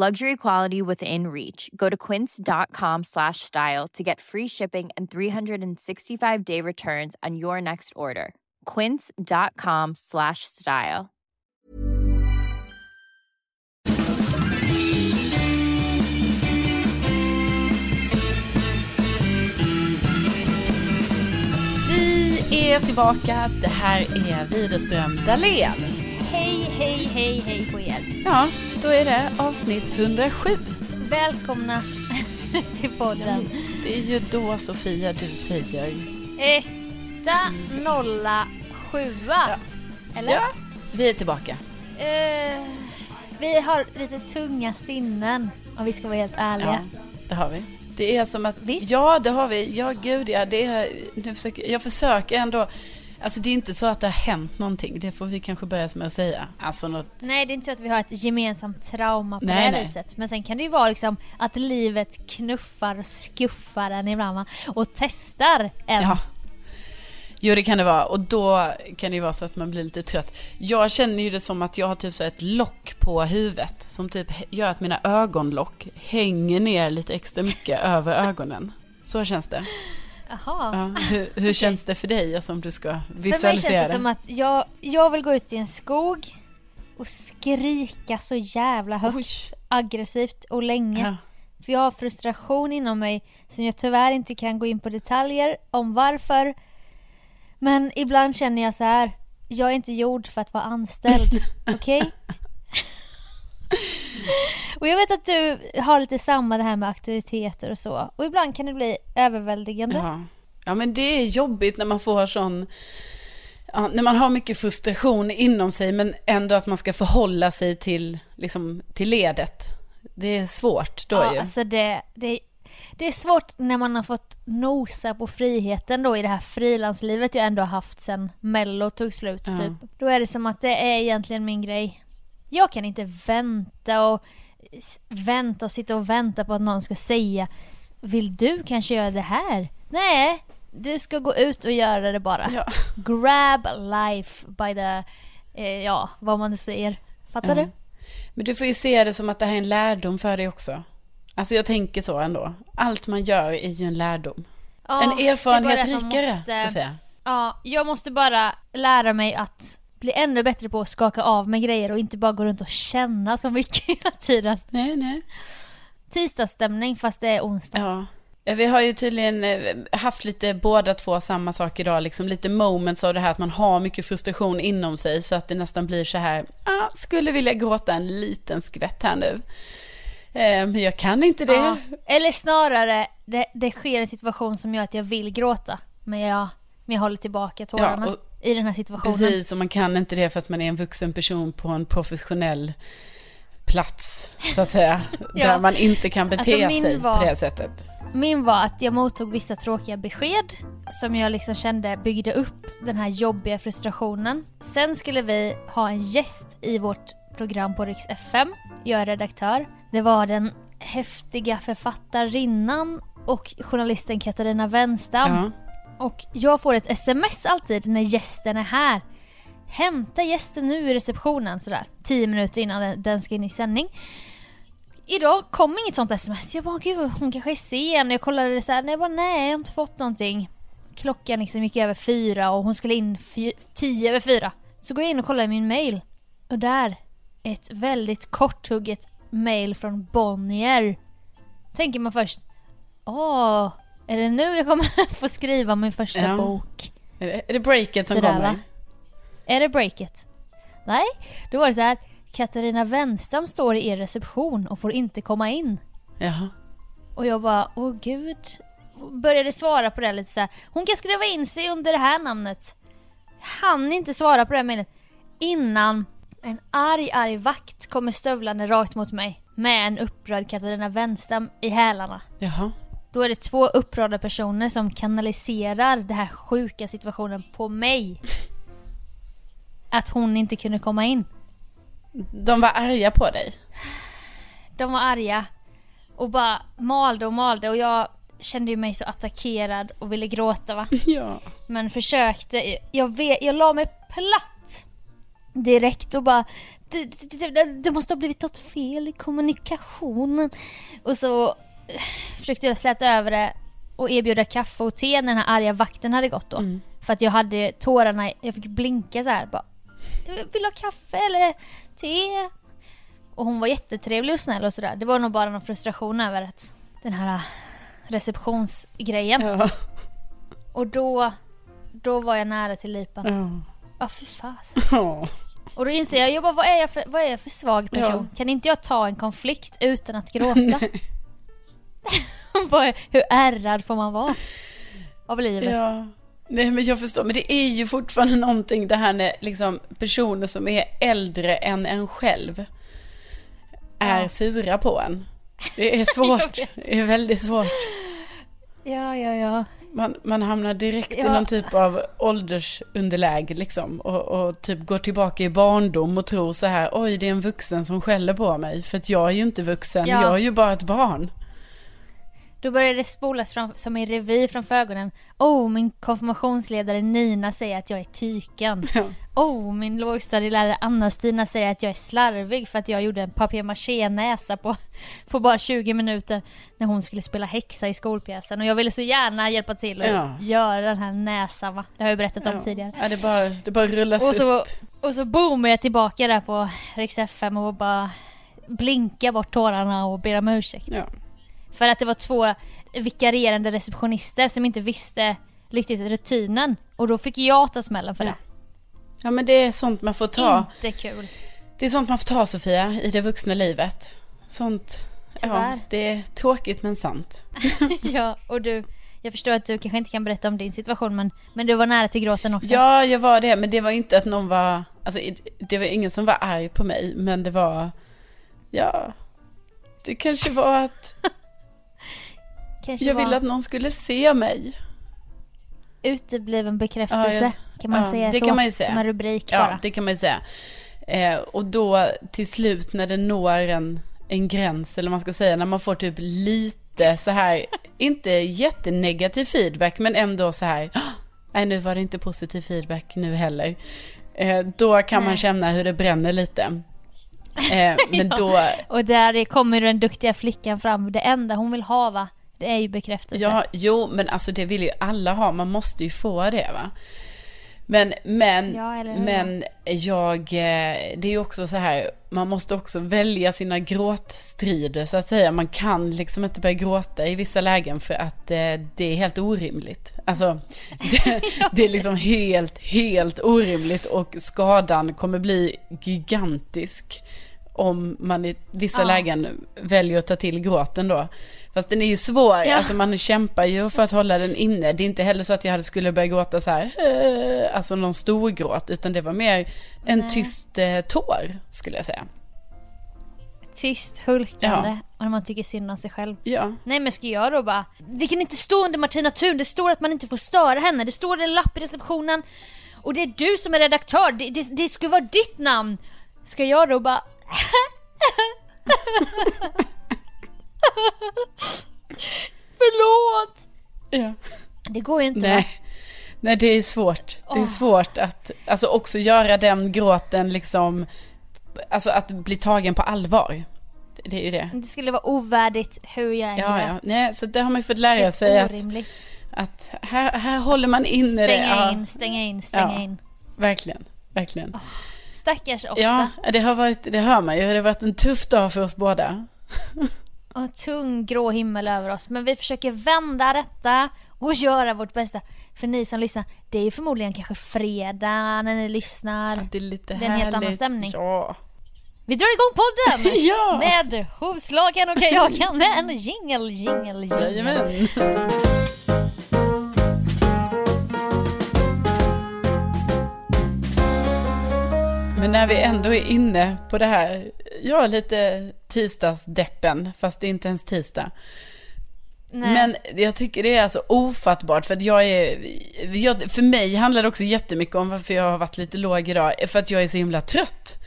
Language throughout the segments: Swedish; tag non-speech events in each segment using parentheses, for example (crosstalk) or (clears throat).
Luxury quality within reach. Go to quince.com slash style to get free shipping and 365 day returns on your next order. Quince.com slash style. Vi är tillbaka. Det här är Widerström Dahlén. Hej, på er. Ja, då är det avsnitt 107. Välkomna (laughs) till podden. Det är ju då Sofia du säger. Etta, nolla, sjua. Eller? Ja, vi är tillbaka. Eh, vi har lite tunga sinnen om vi ska vara helt ärliga. Ja, det har vi. Det är som att, Visst. ja det har vi, ja gud ja, det är, nu försöker, jag försöker ändå, alltså det är inte så att det har hänt någonting, det får vi kanske börja med att säga. Alltså något, Nej, det är inte så att vi har ett gemensamt trauma på Nej, det nej. viset. Men sen kan det ju vara liksom att livet knuffar och skuffar en ibland och testar en. ja. Jo det kan det vara och då kan det ju vara så att man blir lite trött. Jag känner ju det som att jag har typ så ett lock på huvudet som typ gör att mina ögonlock hänger ner lite extra mycket (laughs) över ögonen. Så känns det. Jaha. Ja, hur, hur känns det för dig, alltså, om du ska För mig känns visualisera det som att jag, jag vill gå ut i en skog och skrika så jävla högt, Oj. aggressivt och länge. Ja. För jag har frustration inom mig som jag tyvärr inte kan gå in på detaljer om varför. Men ibland känner jag så här. Jag är inte gjord för att vara anställd. (laughs) Okej? Och jag vet att du har lite samma det här med auktoriteter och så. Och ibland kan det bli överväldigande. Ja. ja, men det är jobbigt när man får sån... Ja, när man har mycket frustration inom sig men ändå att man ska förhålla sig till, liksom, till ledet. Det är svårt då ja, ju. Alltså det, det, det är svårt när man har fått nosa på friheten då i det här frilanslivet jag ändå har haft sen mello tog slut Ja. typ. Då är det som att det är egentligen min grej. Jag kan inte vänta och vänta och sitta och vänta på att någon ska säga Vill du kanske göra det här? Nej, du ska gå ut och göra det bara. Ja. Grab life by the, eh, ja vad man nu säger. Fattar Ja. du? Men du får ju se det som att det här är en lärdom för dig också. Alltså jag tänker så ändå. Allt man gör är ju en lärdom. Ja, en erfarenhet rikare, måste- Sofia. Ja, jag måste bara lära mig att bli ännu bättre på att skaka av med grejer och inte bara gå runt och känna så mycket (laughs) hela tiden. Nej, nej. Tisdagsstämning fast det är onsdag. Ja. Vi har ju tydligen eh, haft lite båda två samma sak idag, liksom lite moments av det här att man har mycket frustration inom sig så att det nästan blir så här, ah, skulle vilja gråta en liten skvätt här nu. Eh, Men jag kan inte det. Ja. Eller snarare, det, det sker en situation som gör att jag vill gråta. Men jag, men jag håller tillbaka tårarna Ja, och- i den här situationen. Precis, och man kan inte det för att man är en vuxen person på en professionell plats, så att säga. (laughs) Ja. Där man inte kan bete Alltså, sig var- på det sättet. Min var att jag mottog vissa tråkiga besked som jag liksom kände byggde upp den här jobbiga frustrationen. Sen skulle vi ha en gäst i vårt program på Riks FM. Jag är redaktör. Det var den häftiga författarinnan och journalisten Katarina Wenstam. Ja. Och jag får ett sms alltid när gästen är här. Hämta gästen nu i receptionen sådär. Tio minuter innan den- ska in i sändning. Idag kom inget sånt sms. Jag bara gud hon kanske är sen. Jag kollade det såhär. Nej, jag bara, nej jag har inte fått någonting. Klockan liksom gick över fyra och hon skulle in tio över fyra. Så går jag in och kollar i min mail. Och där, ett väldigt korthugget mail från Bonnier. Tänker man först, åh, är det nu jag kommer (laughs) få skriva min första Ja. bok? Är det, är det breaket som Sådär, kommer? va? Är det breaket? Nej, då var det så här. Katarina Wenstam står i er reception och får inte komma in. Jaha. Och jag bara, åh gud. Började svara på det lite så här. Hon kan skriva in sig under det här namnet. Han inte svara på det mejlet innan en arg, arg vakt kommer stövlande rakt mot mig med en upprörd Katarina Wenstam i hälarna. Jaha. Då är det två upprörda personer som kanaliserar den här sjuka situationen på mig. Att hon inte kunde komma in. De var arga på dig? De var arga och bara malde och malde och jag kände mig så attackerad och ville gråta va. (laughs) Ja. Men försökte, jag, vet, jag la mig platt direkt och bara det, det, det, det måste ha blivit något fel i kommunikationen. Och så försökte jag släta över det och erbjuda kaffe och te när den här arga vakten hade gått då. För att jag hade tårarna, jag fick blinka så här bara. Vill du ha kaffe eller te? Och hon var jättetrevlig och snäll och sådär. Det var nog bara någon frustration över att den här receptionsgrejen. Ja. Och då, då var jag nära till lipan. Ja. Ja, fy fasen. Ja. Och då inser jag, jag bara, vad, är jag för, vad är jag för svag person? Kan inte jag ta en konflikt utan att gråta? (laughs) Hur ärrad får man vara? Av livet. Ja. Nej men jag förstår, men det är ju fortfarande någonting det här när liksom personer som är äldre än en själv är Ja. sura på en. Det är (laughs) svårt, det är väldigt svårt. Ja, ja, ja. Man, man hamnar direkt i Ja. någon typ av åldersunderläge liksom. Och, och typ går tillbaka i barndom och tror så här, oj det är en vuxen som skäller på mig. För att jag är ju inte vuxen, Ja. jag är ju bara ett barn. Då började det spolas fram, som i revy framför ögonen. Oh, min konfirmationsledare Nina säger att jag är tyken. (laughs) Ja. Oh, min lågstadielärare Anna-Stina säger att jag är slarvig för att jag gjorde en papier-maché-näsa på, på bara 20 minuter när hon skulle spela häxa i skolpjäsen. Och jag ville så gärna hjälpa till och Ja. göra den här näsan va? Det har jag berättat om Ja. tidigare. Ja, det bara, det bara rullas Och upp. så, och så boomar jag tillbaka där på Rix FM och bara blinkar bort tårarna och ber om ursäkt. Ja. För att det var två vikarierande receptionister som inte visste riktigt rutinen. Och då fick jag ta smällen för Ja. det. ja men det är sånt man får ta. Inte kul. Det är sånt man får ta Sofia i det vuxna livet. Sånt, ja, Tyvärr. det är tråkigt men sant. (laughs) ja, och du, jag förstår att du kanske inte kan berätta om din situation men, men du var nära till gråten också. Ja, jag var det, men det var inte att någon var, alltså det var ingen som var arg på mig, men det var, ja, det kanske var att kanske jag ville att någon skulle se mig. utebliven bekräftelse. Ja, jag- kan man ja, säga det så? kan man ju säga. Som en rubrik Ja, bara. det kan man ju säga. Eh, och då till slut när det når en, en gräns, eller vad man ska säga, när man får typ lite så här, (laughs) inte jättenegativ feedback, men ändå så här, "Ah, nej nu var det inte positiv feedback nu heller. Eh, då kan man Nej. känna hur det bränner lite. (laughs) Eh, men då, Och där kommer den duktiga flickan fram. Det enda hon vill ha va? Det är ju bekräftelse. ja, jo, men alltså det vill ju alla ha, man måste ju få det va. Men, men, Ja, men jag, eh, det är ju också så här, man måste också välja sina gråtstrider så att säga. Man kan liksom inte börja gråta i vissa lägen för att eh, det är helt orimligt. Alltså, (laughs) det, det är liksom helt, helt orimligt och skadan kommer bli gigantisk om man i vissa Ja. lägen väljer att ta till gråten då. Fast den är ju svår, Ja. alltså man kämpar ju för att hålla den inne. Det är inte heller så att jag skulle börja gråta så här, "Eh", alltså någon stor gråt, utan det var mer en Nej. tyst eh, tår, skulle jag säga. Tyst, hulkande. Ja. Och när man tycker synd om sig själv. Ja, Nej men ska jag då bara Vi kan inte stå under Martina Thun, det står att man inte får störa henne, det står en lapp i receptionen Och det är du som är redaktör, det, det, det ska vara ditt namn Ska jag då bara (laughs) (laughs) (laughs) Förlåt! Ja. Det går ju inte. Nej. Nej, det är svårt. Det är svårt att alltså också göra den gråten liksom, alltså att bli tagen på allvar. Det är ju det. Det skulle vara ovärdigt hur jag än Ja, grät. ja. Nej, så det har man ju fått lära Helt sig att, orimligt. att här, här håller man inne det. Stänga in, stänga in, stänga Ja. in. verkligen, verkligen. Stackars ofta. Ja, det har varit, det hör man ju. Det har varit en tuff dag för oss båda. (laughs) Och tung grå himmel över oss. Men vi försöker vända detta och göra vårt bästa. För ni som lyssnar, det är ju förmodligen kanske fredag när ni lyssnar. Det är lite Det är en helt annan stämning. Ja. Vi drar igång podden! (laughs) Ja. Med hovslagen och kajakan med en jingel, jingel, jingel. Jajamän. Men när vi ändå är inne på det här, ja lite tisdagsdeppen, fast det är inte ens tisdag. Nej. Men jag tycker det är alltså ofattbart för att jag är, jag, för mig handlar det också jättemycket om varför jag har varit lite låg idag, för att jag är så himla trött.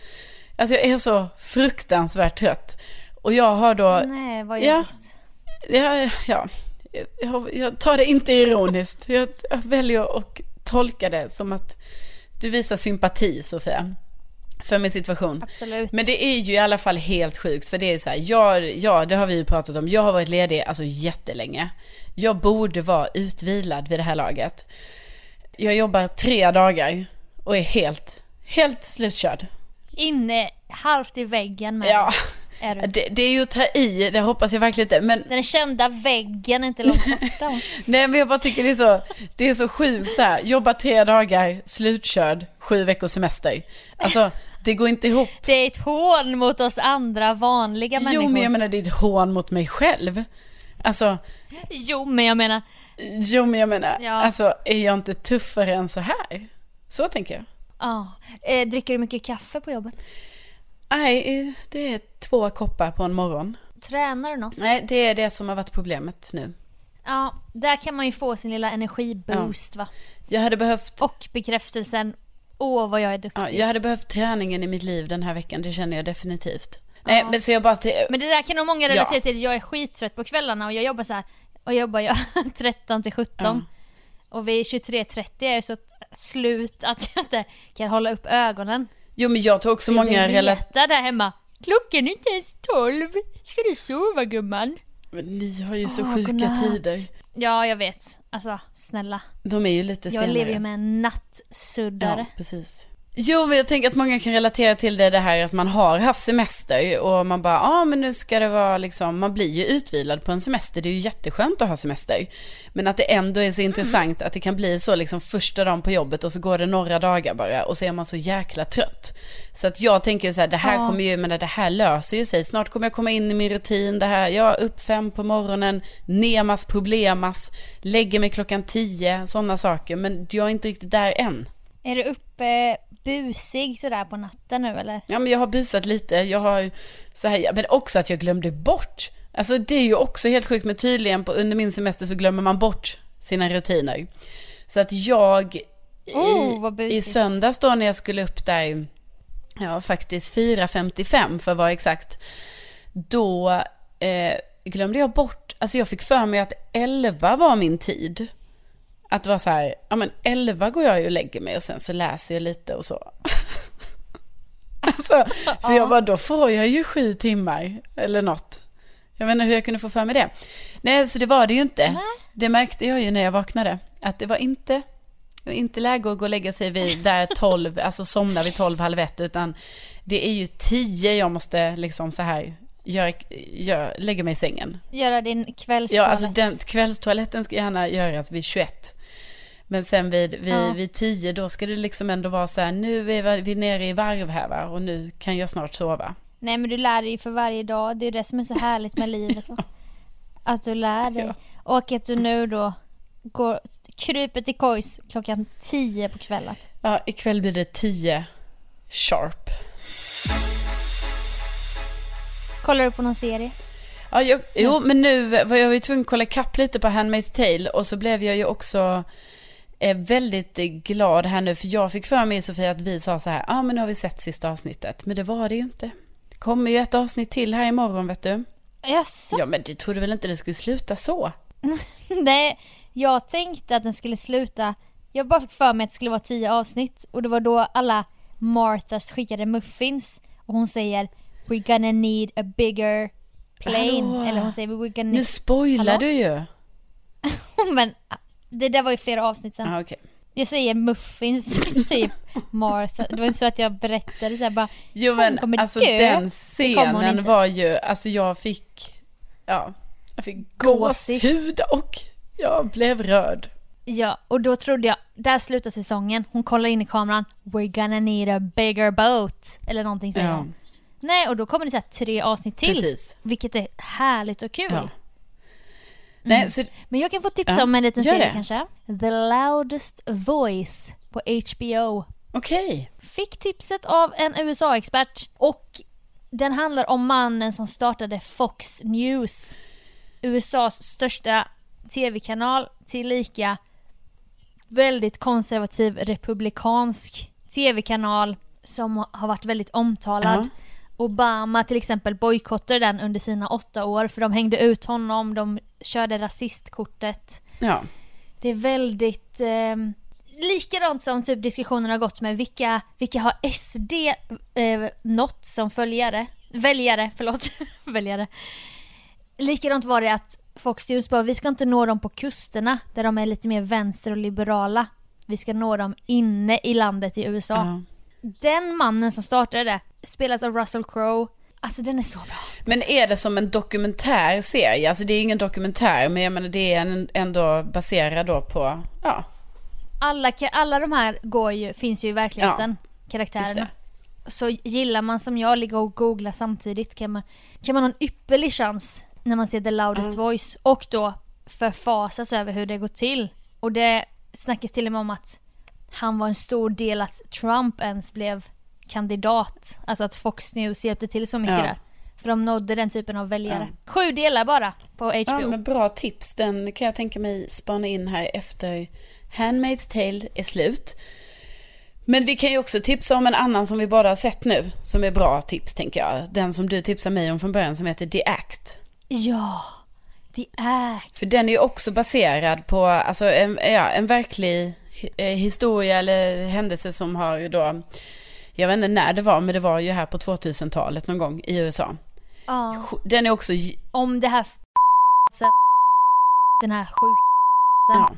Alltså jag är så fruktansvärt trött. Och jag har då, Nej, vad Ja. ja, ja, jag, jag tar det inte ironiskt. Jag, jag väljer att tolka det som att du visar sympati, Sofia, för min situation. Absolut. Men det är ju i alla fall helt sjukt, för det är så här, jag, ja, det har vi ju pratat om, jag har varit ledig alltså jättelänge. Jag borde vara utvilad vid det här laget. Jag jobbar tre dagar och är helt, helt slutkörd. Inne halvt i väggen med Ja, är du. det, det är ju att ta i, det hoppas jag verkligen inte. Men Den kända väggen är inte långt borta. (laughs) Nej men jag bara tycker det är så, det är så sjukt så här. Jobba tre dagar, slutkörd, sju veckors semester. Alltså det går inte ihop. Det är ett hån mot oss andra vanliga människor. Jo men jag menar det är ett hån mot mig själv. Alltså, Jo, men jag menar, jo men jag menar, Ja. alltså är jag inte tuffare än så här? Så tänker jag. ja. Eh, dricker du mycket kaffe på jobbet? Nej, eh, det är två koppar på en morgon. Tränar du något? Nej, det är det som har varit problemet nu. Ja, där kan man ju få sin lilla energiboost va. Jag hade behövt, Och bekräftelsen, åh vad jag är duktig. ja, jag hade behövt träningen i mitt liv den här veckan, det känner jag definitivt. Nej, men så jag bara... Men det där kan nog många relatera till. Jag är skittrött på kvällarna och jag jobbar så här. Och jobbar jag (laughs) 13 till 17. Och vid 23.30 är jag så slut att jag inte kan hålla upp ögonen. jo men jag tror också Vill många relaterar där hemma? Klockan är inte ens 12. Ska du sova gumman? Men ni har ju så Åh, sjuka godnatt. tider. Ja, jag vet. Alltså, snälla. De är ju lite Jag senare. lever ju med en nattsuddare. Ja, precis. Jo, men jag tänker att många kan relatera till det, det här att man har haft semester och man bara, ja ah, men nu ska det vara liksom, man blir ju utvilad på en semester, det är ju jätteskönt att ha semester. Men att det ändå är så intressant att det kan bli så liksom första dagen på jobbet och så går det några dagar bara och så är man så jäkla trött. Så att jag tänker så här, det här Ja. kommer ju, men det här löser ju sig, snart kommer jag komma in i min rutin, det här, jag är upp fem på morgonen, nemas problemas, lägger mig klockan tio, sådana saker, men jag är inte riktigt där än. Är du uppe busig sådär på natten nu eller? Ja, men jag har busat lite. Jag har så här, men också att jag glömde bort. Alltså det är ju också helt sjukt, men tydligen på, under min semester så glömmer man bort sina rutiner. Så att jag Oh, i, i busigt. söndags då när jag skulle upp där, ja faktiskt 4.55 för att vara exakt, då eh, glömde jag bort, alltså jag fick för mig att 11 var min tid. Att det var så här, ja men 11 går jag ju och lägger mig och sen så läser jag lite och så. (laughs) Alltså, för jag bara, då får jag ju sju timmar eller något. Jag vet inte hur jag kunde få för mig det. Nej, så det var det ju inte. Det märkte jag ju när jag vaknade. Att det var inte, det var inte läge att gå och lägga sig vid där 12, alltså somna vid 12, halv ett, utan det är ju 10 jag måste liksom så här, gör, gör, lägga mig i sängen. Göra din Ja, kvällstoalett. alltså den, kvällstoaletten ska gärna göras vid 21. Men sen vid, vid, Ja. vid 10 då ska det liksom ändå vara så här, nu är vi nere i varv här va? och nu kan jag snart sova. Nej men du lär dig ju för varje dag. Det är det som är så härligt med livet. Va? (laughs) Att du lär dig. Ja. Och att du nu då går, kryper till kojs klockan 10 på kvällen. Ja, ikväll blir det 10 sharp. Kollar du på någon serie? Ja, jag, jo, men nu var jag ju tvungen att kolla kapp lite på Handmaid's Tale och så blev jag ju också eh, väldigt glad här nu för jag fick för mig Sofia att vi sa så här, ja ah, men nu har vi sett sista avsnittet, men det var det ju inte. Det kommer ju ett avsnitt till här imorgon vet du. Jaså? Ja men du trodde väl inte det skulle sluta så? (laughs) Nej, jag tänkte att den skulle sluta. Jag bara fick för mig att det skulle vara tio avsnitt och det var då alla Marthas skickade muffins och hon säger We're gonna need a bigger plane. Hallå. Eller hon säger We're gonna Nu spoilar Hallå? du ju. (laughs) Men det där var ju flera avsnitt sen. Ja, okej. Jag säger muffins, (laughs) jag säger Martha. Det var inte så att jag berättade så här bara Jo men kommer alltså dö. den scenen var ju, alltså jag fick, ja, jag fick Gåsis. gåshud och jag blev rörd. Ja, och då trodde jag, där slutar säsongen. Hon kollar in i kameran. We're gonna need a bigger boat. Eller någonting säger Ja. hon. Nej, och då kommer det så tre avsnitt till. Precis. Vilket är härligt och kul. Ja. Nej, så, Men jag kan få tipsa Ja, om en liten serie det. kanske. The Loudest Voice på HBO. okej. Fick tipset av en USA-expert och den handlar om mannen som startade Fox News. USAs största tv-kanal tillika väldigt konservativ republikansk tv-kanal som har varit väldigt omtalad. Obama till exempel bojkottade den under sina åtta år för de hängde ut honom, de körde rasistkortet. Ja. Det är väldigt eh, likadant som typ diskussionen har gått med vilka, vilka har SD eh, nått som följare? Väljare, förlåt. (laughs) väljare. Likadant var det att Fox News bara, vi ska inte nå dem på kusterna där de är lite mer vänster och liberala. Vi ska nå dem inne i landet i USA. ja. Den mannen som startade det spelas av Russell Crowe. Alltså den är så bra. Men är det som en dokumentär serie? Alltså det är ingen dokumentär, men jag menar det är en, ändå baserad då på, ja, Alla, alla de här går ju, finns ju i verkligheten, karaktärerna. Så gillar man som jag ligga och googla samtidigt kan man, kan man ha en ypperlig chans när man ser The Loudest Voice och då förfasas över hur det går till. Och det snackas till och med om att han var en stor del att Trump ens blev kandidat. Alltså att Fox News hjälpte till så mycket Ja. där. För de nådde den typen av väljare. Sju delar bara på HBO. Ja, men bra tips. Den kan jag tänka mig spana in här efter Handmaid's Tale är slut. Men vi kan ju också tipsa om en annan som vi båda har sett nu, som är bra tips tänker jag. Den som du tipsade mig om från början som heter The Act. Ja, The Act. För den är ju också baserad på alltså, en, ja, en verklig eh, historia eller händelse som har ju då, jag vet inte när det var, men det var ju här på 2000-talet någon gång i USA. Ja. Den är också, om det här den här sjuk ja,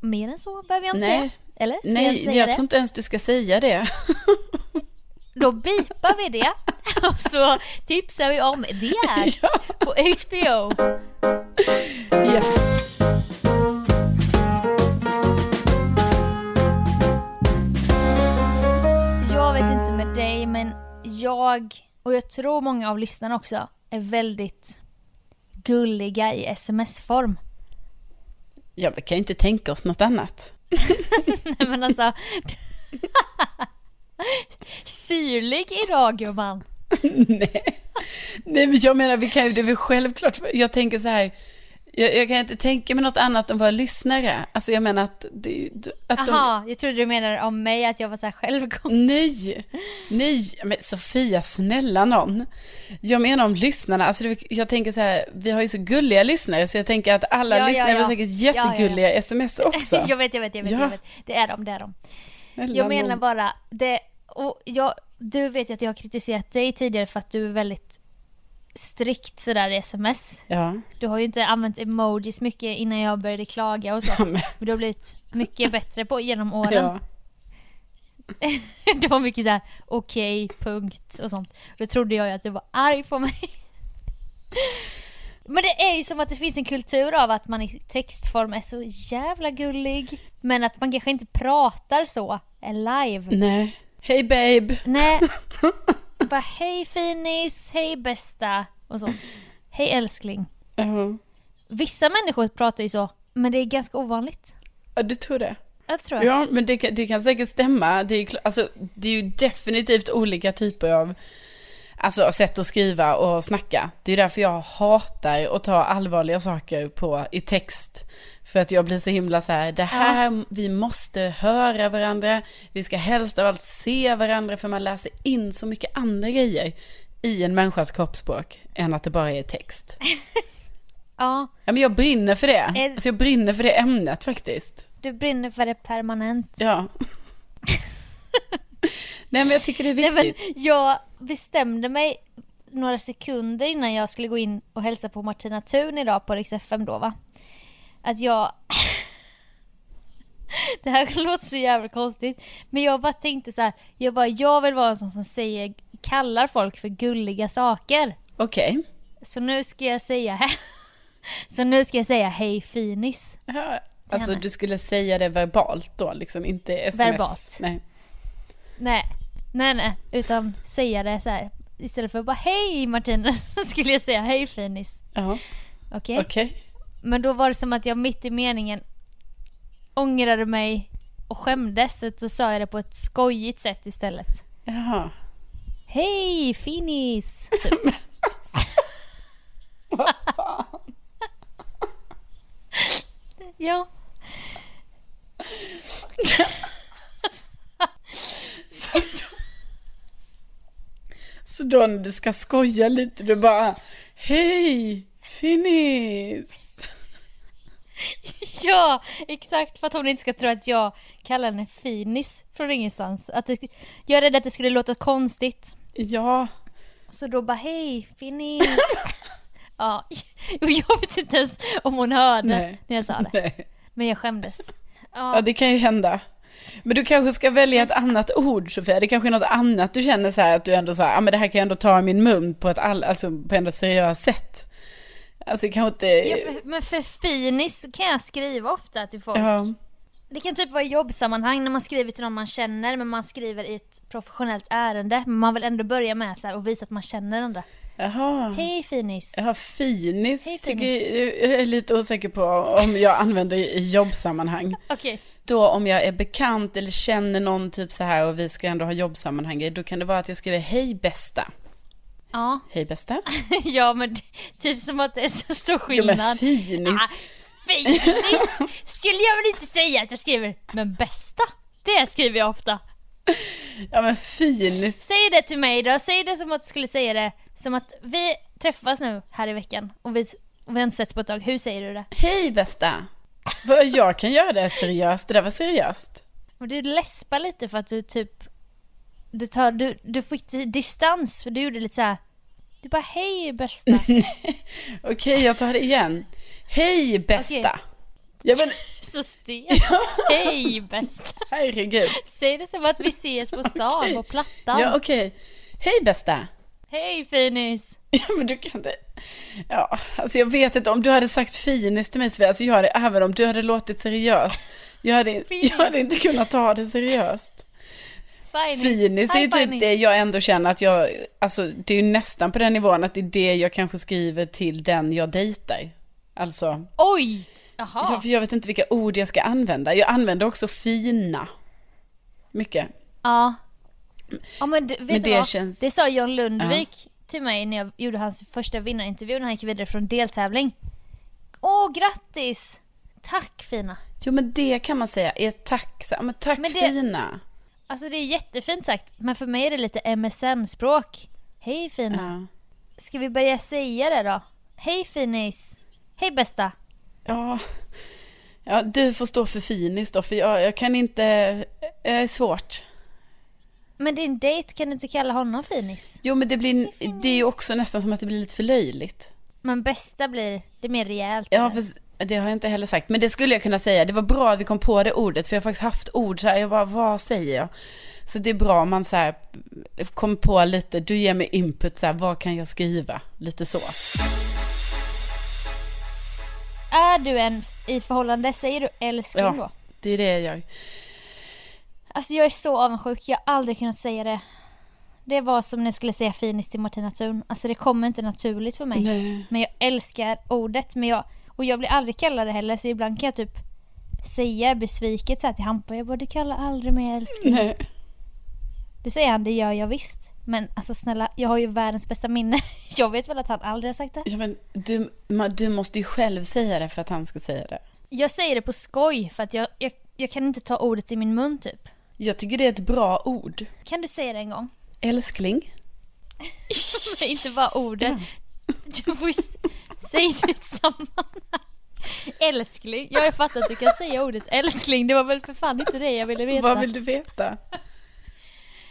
Mer än så behöver jag inte Nej. säga. Eller? Ska jag nej, säga jag det? tror inte ens du ska säga det. (laughs) Då bipar vi det. (laughs) Och så tipsar vi om The Act på HBO. Yes. Jag, och jag tror många av lyssnarna också, är väldigt gulliga i sms-form. Ja, vi kan ju inte tänka oss något annat. (laughs) Nej men alltså... Syrlig idag gumman. (laughs) Nej. Nej, men jag menar, vi kan ju, det är väl självklart. Jag tänker så här, jag, jag kan inte tänka mig något annat än våra lyssnare. Alltså jag menar att, det, att de... Jaha, jag trodde du menade om mig att jag var så här självgod. Nej, nej, men Sofia, snälla någon. Jag menar om lyssnarna, alltså det- jag tänker så här, vi har ju så gulliga lyssnare så jag tänker att alla Ja, ja, lyssnare är väl ja. säkert Ja, ja, ja. jättegulliga sms också. (laughs) jag vet, jag vet, jag vet, Ja. jag vet. Det är de, det är de. Snälla Jag menar nån. bara, det, och jag, du vet ju att jag har kritiserat dig tidigare för att du är väldigt strikt sådär i sms. Ja, Du har ju inte använt emojis mycket innan jag började klaga och så. Ja, men- Men du har blivit mycket bättre på genom åren. ja. (laughs) Det var mycket såhär okej, punkt och sånt. Då trodde jag ju att du var arg på mig. (laughs) Men det är ju som att det finns en kultur av att man i textform är så jävla gullig. Men att man kanske inte pratar så live. Nej. Hej babe. Nej. (laughs) Bara hej finis, hej bästa och sånt. (laughs) Hej älskling. Ja. Vissa människor pratar ju så, men det är ganska ovanligt. Ja, du tror det? Jag tror det. Ja, men det kan, det kan säkert stämma. Det är, alltså, det är ju definitivt olika typer av alltså, sätt att skriva och snacka. Det är därför jag hatar att ta allvarliga saker på, i text. För att jag blir så himla så här, det här, vi måste höra varandra, vi ska helst av allt se varandra, för man läser in så mycket andra grejer i en människas kroppsspråk än att det bara är text. (laughs) Ja, Ja, men jag brinner för det. Alltså jag brinner för det ämnet faktiskt. du brinner för det permanent. Ja. (laughs) Nej men jag tycker det är Nej, viktigt. men jag bestämde mig några sekunder innan jag skulle gå in och hälsa på Martina Thun idag på Rix FM då va. Att jag... (laughs) det här låter så jävla konstigt. Men jag bara tänkte så här, jag bara, jag vill vara en sån som säger, kallar folk för gulliga saker. Okej. Så nu ska jag säga, (laughs) så nu ska jag säga hej finis. Alltså henne. du skulle säga det verbalt då, liksom inte sms? Verbalt. Nej. Nej, nej, nej, utan säga det så här. Istället för att bara hej Martina, (laughs) skulle jag säga hej finis. Ja, Okej? okej. Men då var det som att jag mitt i meningen ångrade mig och skämdes. Så då sa jag det på ett skojigt sätt istället. Jaha. Hej finis! (laughs) Typ. ja. (laughs) Så då när du ska skoja lite, du bara Hej, finis! ja, exakt för att hon inte ska tro att jag kallar henne finis från ingenstans. Att det, jag är rädd att det skulle låta konstigt. Ja, Så då bara hej finis! (laughs) ja, jag vet inte ens om hon hörde Nej. när jag sa det. nej. Men jag skämdes. Ja, det kan ju hända. Men du kanske ska välja ett annat ord Sofia, det kanske är något annat du känner så här att du ändå så här, ja men det här kan jag ändå ta i min mun på ett all, alltså på ändå seriöst sätt. Alltså kanske inte... Ja, för, men för finis kan jag skriva ofta till folk. Ja. Det kan typ vara i jobbsammanhang när man skriver till någon man känner men man skriver i ett professionellt ärende. Men man vill ändå börja med så här och visa att man känner den andra. Jaha. Hej finis! Ja, finis, Hej, tycker finis. jag, jag är lite osäker på om jag använder i jobbsammanhang. (laughs) Okej. Då om jag är bekant eller känner någon typ så här och vi ska ändå ha jobbsammanhang, då kan det vara att jag skriver hej bästa. Ja. Hej bästa. (laughs) ja men typ som att det är så stor Ja, skillnad. men finis. Ah, finis skulle jag väl inte säga att jag skriver. Men bästa, det skriver jag ofta. Ja men finis. Säg det till mig då, säg det som att du skulle säga det. Som att vi träffas nu här i veckan och vi, och vi har inte setts på ett tag. Hur säger du det? Hej bästa. Jag kan göra det seriöst, det där var seriöst. Du läspar lite för att du typ... Du, tar, du, du fick distans för du gjorde lite så här. Du bara hej bästa. (laughs) Okej, jag tar det igen. Hej bästa. Okej. Ja men (laughs) så stelt. (laughs) Hej bästa. herregud. Säg det som att vi ses på stan Okej. på Plattan. Ja okej. Hej bästa. Hej finis. (laughs) Ja men du kan inte. Ja, alltså jag vet inte om du hade sagt finis till mig Sofia, alltså jag hade, även om du hade låtit seriös. Jag hade, (laughs) jag hade inte kunnat ta det seriöst. Finis. Finis är ju typ det jag ändå känner att jag, alltså det är ju nästan på den nivån att det är det jag kanske skriver till den jag dejtar. Alltså, Oj! Jaha. ja, för jag vet inte vilka ord jag ska använda. Jag använder också fina. Mycket. Ja. Ja men vet Men det vad? känns- Det sa John Lundvik till mig när jag gjorde hans första vinnarintervju när han gick vidare från deltävling. Åh grattis! Tack fina. Jo men det kan man säga är tack, så- men tack Men det- fina. Alltså det är jättefint sagt men för mig är det lite MSN-språk. Hej fina. Ja. Ska vi börja säga det då? Hej finis. Hej bästa. Ja. ja, du får stå för finis då, för jag, jag kan inte, det är svårt. Men din dejt kan du inte kalla honom finis? Jo men det blir, det är ju också nästan som att det blir lite för löjligt. Men bästa blir, det är mer rejält. Ja, fast det har jag inte heller sagt. Men det skulle jag kunna säga. Det var bra att vi kom på det ordet. För jag har faktiskt haft ord så här. Jag bara, vad säger jag? Så det är bra om man så här kom på lite. Du ger mig input så här. Vad kan jag skriva? Lite så. Är du en i förhållande, säger du älskling då? Ja, det är det jag gör. Alltså jag är så avundsjuk, jag har aldrig kunnat säga det. Det var som när jag skulle säga finis till Martina Thun. Alltså det kommer inte naturligt för mig. Nej. Men jag älskar ordet. Men jag, och jag blir aldrig kallad det heller så ibland kan jag typ säga besviket så här till Hampa. Jag bara du kallar aldrig mig älskling. Nej. Då säger han det gör jag visst. Men alltså snälla, jag har ju världens bästa minne. (laughs) Jag vet väl att han aldrig har sagt det. Ja, men du, du måste ju själv säga det för att han ska säga det. Jag säger det på skoj för att jag, jag, jag kan inte ta ordet i min mun typ. Jag tycker det är ett bra ord. Kan du säga det en gång? Älskling. (laughs) inte bara ordet. Du får ju s- Säg det i ett sammanhang. Älskling. Jag har fattat att du kan säga ordet älskling. Det var väl för fan inte det jag ville veta. Vad vill du veta?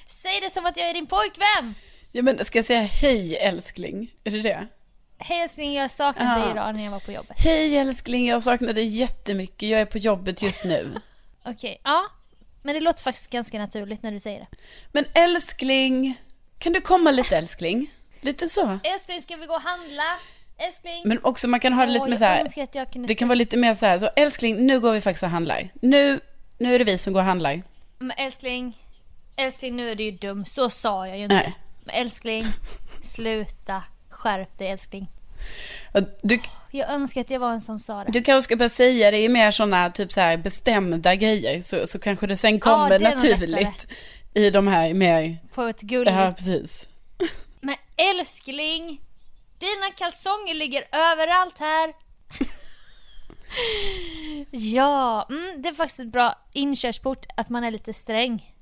Säg det som att jag är din pojkvän. Ja, men ska jag säga hej älskling? Är det det? Hej älskling, jag saknat Ja. dig idag när jag var på jobbet. Hej älskling, jag saknat dig jättemycket. Jag är på jobbet just nu. Okej, ja. Men det låter faktiskt ganska naturligt när du säger det. Men älskling, kan du komma lite älskling? Lite så. Älskling, ska vi gå och handla? Älskling? Men också man kan ha det lite Åh, mer så här. Det kan vara lite mer så här, så älskling, nu går vi faktiskt och handlar. Nu, nu är det vi som går och handlar. Men älskling, älskling nu är du ju dum. Så sa jag ju inte. Nej. Men älskling, sluta. Skärp dig älskling. Du, Jag önskar att jag var en som sa det. du kanske ska börja säga det i mer sådana typ så här bestämda grejer. Så, så kanske det sen kommer det är nog naturligt i de här mer, På ett gulligt. ja precis. (laughs) Men älskling, dina kalsonger ligger överallt här. (laughs) ja, mm, det är faktiskt ett bra inkörsport att man är lite sträng.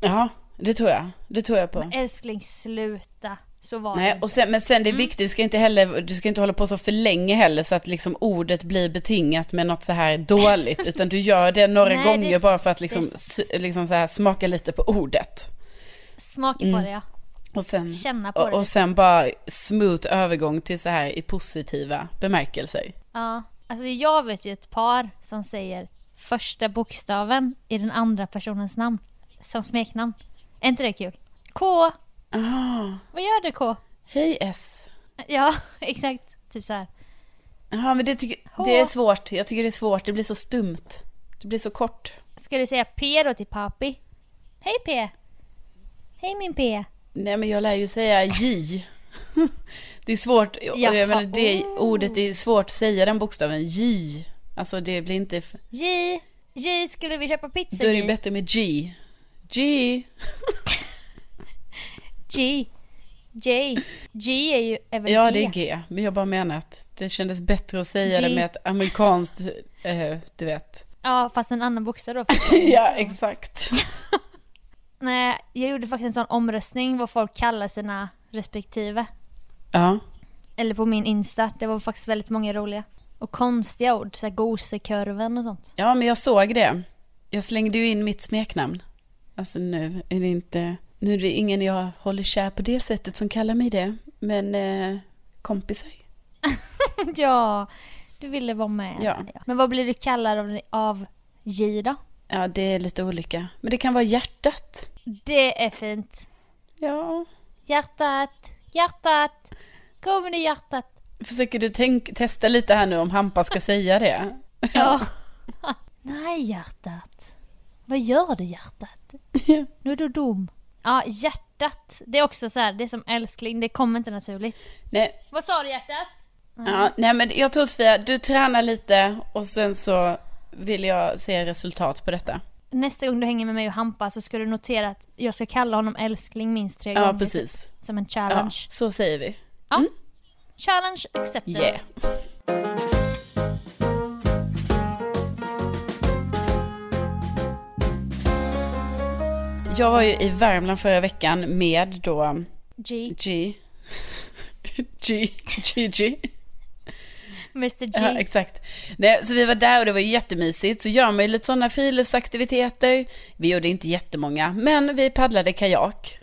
Ja, det tror jag. Det tror jag på. Älskling, sluta. Så var Nej, det. och sen, men sen Mm. det är viktigt, du ska inte heller, du ska inte hålla på så för länge heller så att liksom ordet blir betingat med något så här dåligt. utan du gör det (laughs) några Nej, det gånger sant. bara för att Det liksom, liksom så här smaka lite på ordet. Smaka på det ja. Och sen, Känna på och, det. och sen bara smooth övergång till så här i positiva bemärkelser. Ja, alltså jag vet ju ett par som säger första bokstaven i den andra personens namn som smeknamn. Är inte det kul? K. Ah, Vad gör du K? hej S. Ja, (laughs) exakt. Typ så här. Ja, men det, tycker, det är svårt. Jag tycker det är svårt. Det blir så stumt. Det blir så kort. Ska du säga P då till papi? Hej P. Hej min P. Nej, men jag lär ju säga J. (laughs) Det är svårt. Jaha. Jag menar, det ordet är svårt att säga den bokstaven. J. Alltså det blir inte... J. J, skulle vi köpa pizza Då är det bättre med G. (laughs) G. G. J. G är ju är väl Ja, G. det är G. Men jag bara menar att det kändes bättre att säga G. det med ett amerikanskt, eh, du vet. Ja, fast en annan bokstav då. (laughs) ja, exakt. (laughs) Nej, jag gjorde faktiskt en sån omröstning vad folk kallar sina respektive. Ja. Eller på min Insta. Det var faktiskt väldigt många roliga. Och konstiga ord. Såhär gosekurven och sånt. ja, men jag såg det. Jag slängde ju in mitt smeknamn. Alltså nu är det inte... Nu är det ingen jag håller kär på det sättet som kallar mig det. Men eh, kompisar. (laughs) ja, du ville vara med. Ja. Men vad blir du kallad av, av J då? Ja, det är lite olika. Men det kan vara hjärtat. Det är fint. Ja. Hjärtat, hjärtat. Kommer nu hjärtat. Försöker du tänk, testa lite här nu om Hampa ska (laughs) säga det? Ja. (laughs) Nej hjärtat. Vad gör du hjärtat? Nu är du dum. Ja, hjärtat. Det är också så här, det är som älskling. Det kommer inte naturligt. Nej, Vad sa du hjärtat? ja, nej, men jag tror Sofia, du tränar lite och sen så vill jag se resultat på detta. Nästa gång du hänger med mig och Hampa så ska du notera att jag ska kalla honom älskling minst tre Ja, gånger. precis. typ, Som en Ja, challenge. så säger vi. Challenge accepted. Yeah. Jag var ju i Värmland förra veckan med då G. G. G. G. G. Mr G. Ja, exakt. Nej, så vi var där och det var jättemysigt. Så gör man ju lite sådana friluftsaktiviteter. Vi gjorde inte jättemånga, men vi paddlade kajak.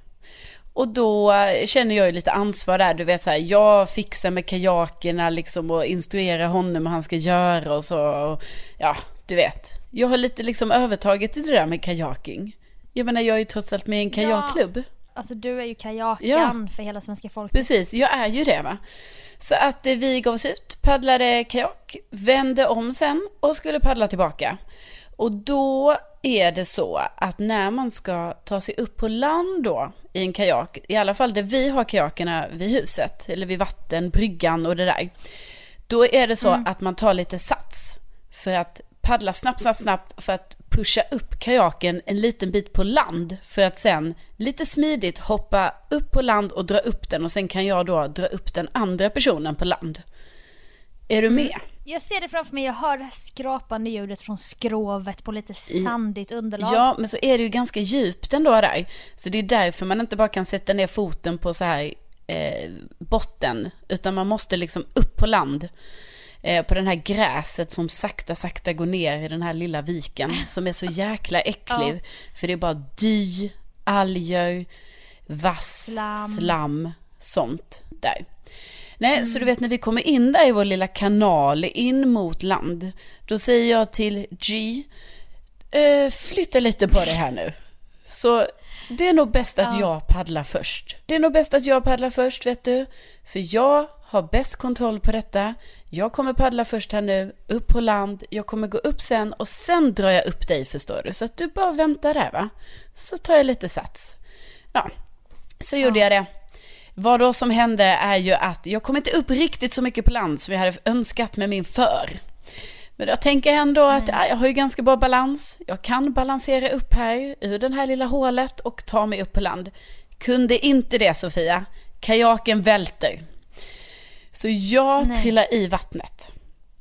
Och då känner jag ju lite ansvar där. Du vet så här, jag fixar med kajakerna liksom och instruerar honom hur han ska göra och så. Och, ja, du vet. Jag har lite liksom övertaget i det där med kajaking. Jag menar, jag är ju trots allt med i en kajakklubb. Alltså du är ju kajakan Ja. för hela svenska folket. Precis, jag är ju det va. Så att eh, vi gav oss ut, paddlade kajak, vände om sen och skulle paddla tillbaka. Och då är det så att när man ska ta sig upp på land då i en kajak, i alla fall där vi har kajakerna vid huset, eller vid vatten, bryggan och det där. Då är det så att man tar lite sats för att paddla snabbt, snabbt, snabbt för att pusha upp kajaken en liten bit på land för att sen lite smidigt hoppa upp på land och dra upp den och sen kan jag då dra upp den andra personen på land. Är du med? Jag ser det framför mig, jag hör det här skrapande ljudet från skrovet på lite sandigt underlag. Ja, men så är det ju ganska djupt ändå där. Så det är därför man inte bara kan sätta ner foten på så här eh, botten, utan man måste liksom upp på land. Eh, på den här gräset som sakta, sakta går ner i den här lilla viken, (laughs) som är så jäkla äcklig. För det är bara dy, alger, vass, Slam. slam, sånt där. Nej, så du vet när vi kommer in där i vår lilla kanal in mot land, då säger jag till G, eh, flytta lite på det här nu. Så det är nog bäst att jag paddlar först. Det är nog bäst att jag paddlar först, vet du. För jag har bäst kontroll på detta. Jag kommer paddla först här nu, upp på land. Jag kommer gå upp sen och sen drar jag upp dig, förstår du. Så att du bara väntar där, va. Så tar jag lite sats. Ja, så gjorde jag det. Vad då som hände är ju att jag kom inte upp riktigt så mycket på land som jag hade önskat med min för. Men jag tänker ändå att ja, jag har ju ganska bra balans. Jag kan balansera upp här ur det här lilla hålet och ta mig upp på land. Kunde inte det Sofia. Kajaken välter. Så jag Nej. trillar i vattnet.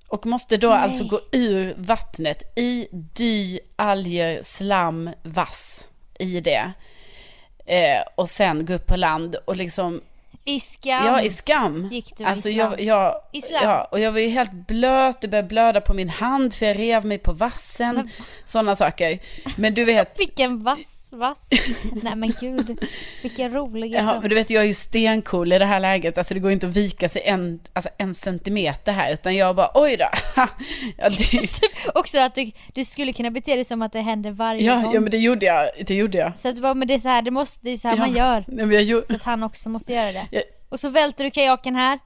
Och måste då Nej. alltså gå ur vattnet i dy, alger, slam, vass i det. Eh, och sen gå upp på land och liksom I skam. Ja, i skam. Gick du i alltså, slam? jag, jag, I? Ja, och jag var ju helt blöt, det började blöda på min hand för jag rev mig på vassen. Sådana saker. Men du vet, Vilken vass, vass. (laughs) Nej men gud. Vilken rolig ja, men du vet jag är ju stencool i det här läget. Alltså det går ju inte att vika sig en, alltså, en centimeter här. Utan jag bara, oj då. (laughs) ja, det, Också att du, du skulle kunna bete dig som att det händer varje ja, gång. ja, men det gjorde jag. Det gjorde jag. Så att du bara, men det är så här, det, måste, det är så här ja. man gör. Nej, men jag gjorde, Så att han också måste göra det. Ja. Och så välter du kajaken här.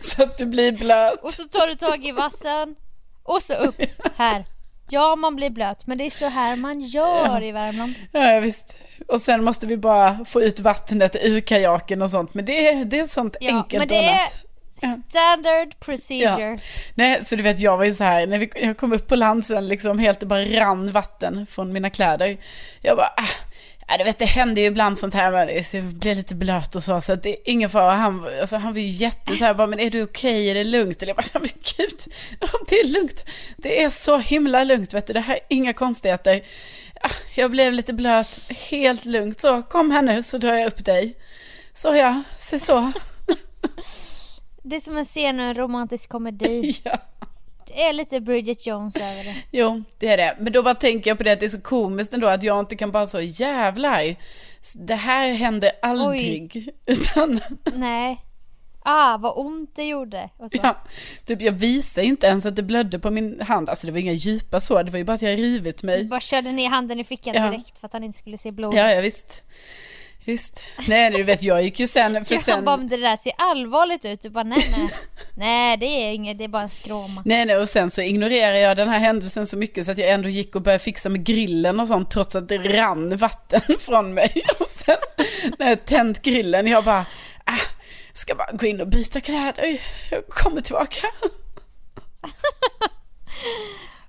(laughs) så att du blir blöt. Och så tar du tag i vassen. Och så upp här. Ja, man blir blöt, men det är så här man gör i Värmland. Ja, ja, visst. Och sen måste vi bara få ut vattnet ur kajaken och sånt. Men det, är- det är sånt Ja, enkelt men det är standard procedure. Nej, så du vet, jag var ju så här, när vi, jag kom upp på land sen, liksom helt, det bara rann vatten från mina kläder. Jag bara, ah, ja, du vet, det händer ju ibland sånt här, jag blev lite blöt och så, så att det är ingen fara. Han, alltså, han var ju jätte så här, bara, men är du okej, är det lugnt? Eller jag bara, (laughs) men gud, det är lugnt. Det är så himla lugnt, vet du, det här är inga konstigheter. Ah, Jag blev lite blöt, helt lugnt. Så kom här nu så drar jag upp dig. Så ja, se så. (laughs) Det är som en scen ur en romantisk komedi. (laughs) Ja. Det är lite Bridget Jones över det. Jo, det är det. Men då bara tänker jag på det att det är så komiskt ändå att jag inte kan bara så jävlar. Det här hände aldrig. (laughs) Utan, Nej. Ah, vad ont det gjorde. Ja, typ jag visar ju inte ens att det blödde på min hand. Alltså det var inga djupa så, det var ju bara att jag rivit mig. Bara körde ner handen i fickan Ja. direkt för att han inte skulle se blod. Ja, ja visst. Visst. Nej, du vet jag gick ju sen, för Jag sen... bara, men det där ser allvarligt ut. Du bara, nej nej. nej det är inget, det är bara en skråma. Nej, nej, och sen så ignorerar jag den här händelsen så mycket så att jag ändå gick och började fixa med grillen och sånt trots att det rann vatten (laughs) från mig. Och sen när jag tänt grillen, jag bara, ah, ska bara gå in och byta kläder, jag kommer tillbaka.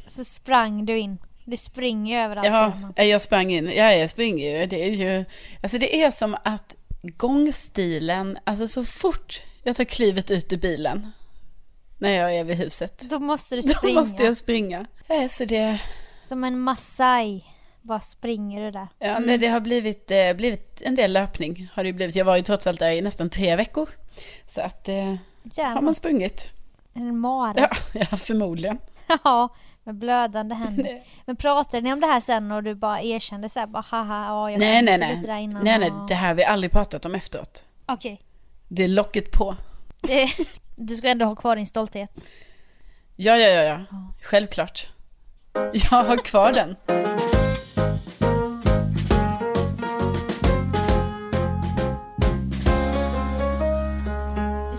Så sprang du in. Du springer ju överallt. Ja, Emma. jag sprang in, ja, jag springer ju, det är ju, alltså det är som att gångstilen, alltså så fort jag tar klivet ut ur bilen, när jag är vid huset, Då måste du (laughs) då springa. måste jag springa. Ja, så det, Som en massaj. Bara springer du där. Ja, nej, det har blivit, eh, blivit en del löpning. Har det blivit. Jag var ju trots allt där i nästan tre veckor. Så att, eh, har man sprungit? En mare. Ja, (laughs) ja förmodligen. Ja, med blödande händer. Men pratade ni om det här sen och du bara erkände så här, bara haha, ja jag Nej, nej, nej. lite där innan. Nej, nej, ja. det här har vi aldrig pratat om efteråt. Okej. Det är locket på. Det- Du ska ändå ha kvar din stolthet. Ja, ja, ja, ja. Självklart. Jag har kvar den.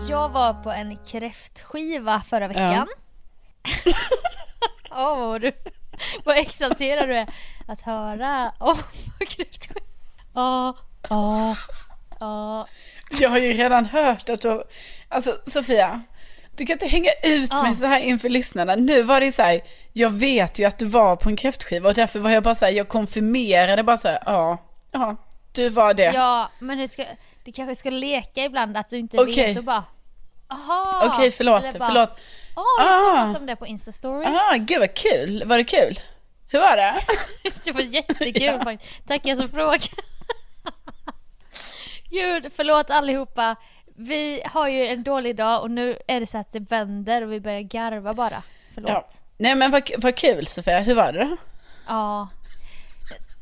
Jag var på en kräftskiva förra veckan. (laughs) Åh, vad du (laughs) vad exalterad du är att höra om kräftskiva. Ja, ja, ja. Jag har ju redan hört att du har... Alltså, Sofia. Du kan inte hänga ut mig så här inför lyssnarna. Nu var det så här, jag vet ju att du var på en kräftskiva och därför var jag bara så här, jag konfirmerade bara så här, ja, ja, du var det. Ja, men hur ska, du kanske ska leka ibland att du inte Okej. vet och bara Aha! Okej, förlåt, Eller bara, förlåt. Åh, jag såg Ah. något om det på Instastory. Ah, gud vad kul. Var det kul? Hur var det? (laughs) Det var jättekul (laughs) Ja. faktiskt. Tackar som frågar. (laughs) Gud, förlåt allihopa. Vi har ju en dålig dag och nu är det så att det vänder och vi börjar garva bara. Förlåt. Ja. Nej men vad, vad kul Sofia, hur var det då? Ja.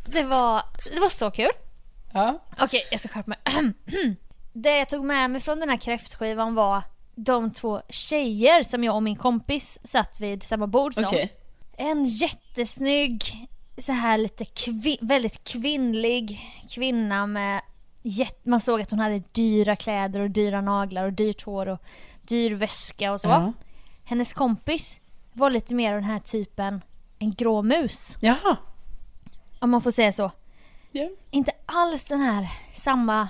Det var, det var så kul. Ja. Okej, jag ska skärpa mig. (clears throat) Det jag tog med mig från den här kräftskivan var de två tjejer som jag och min kompis satt vid samma bord som. Okej. En jättesnygg, så här lite kvi- väldigt kvinnlig kvinna med man såg att hon hade dyra kläder och dyra naglar och dyrt hår och dyr väska och så. Ja. Hennes kompis var lite mer av den här typen, en grå mus. Jaha. Om man får säga så. Ja. Inte alls den här samma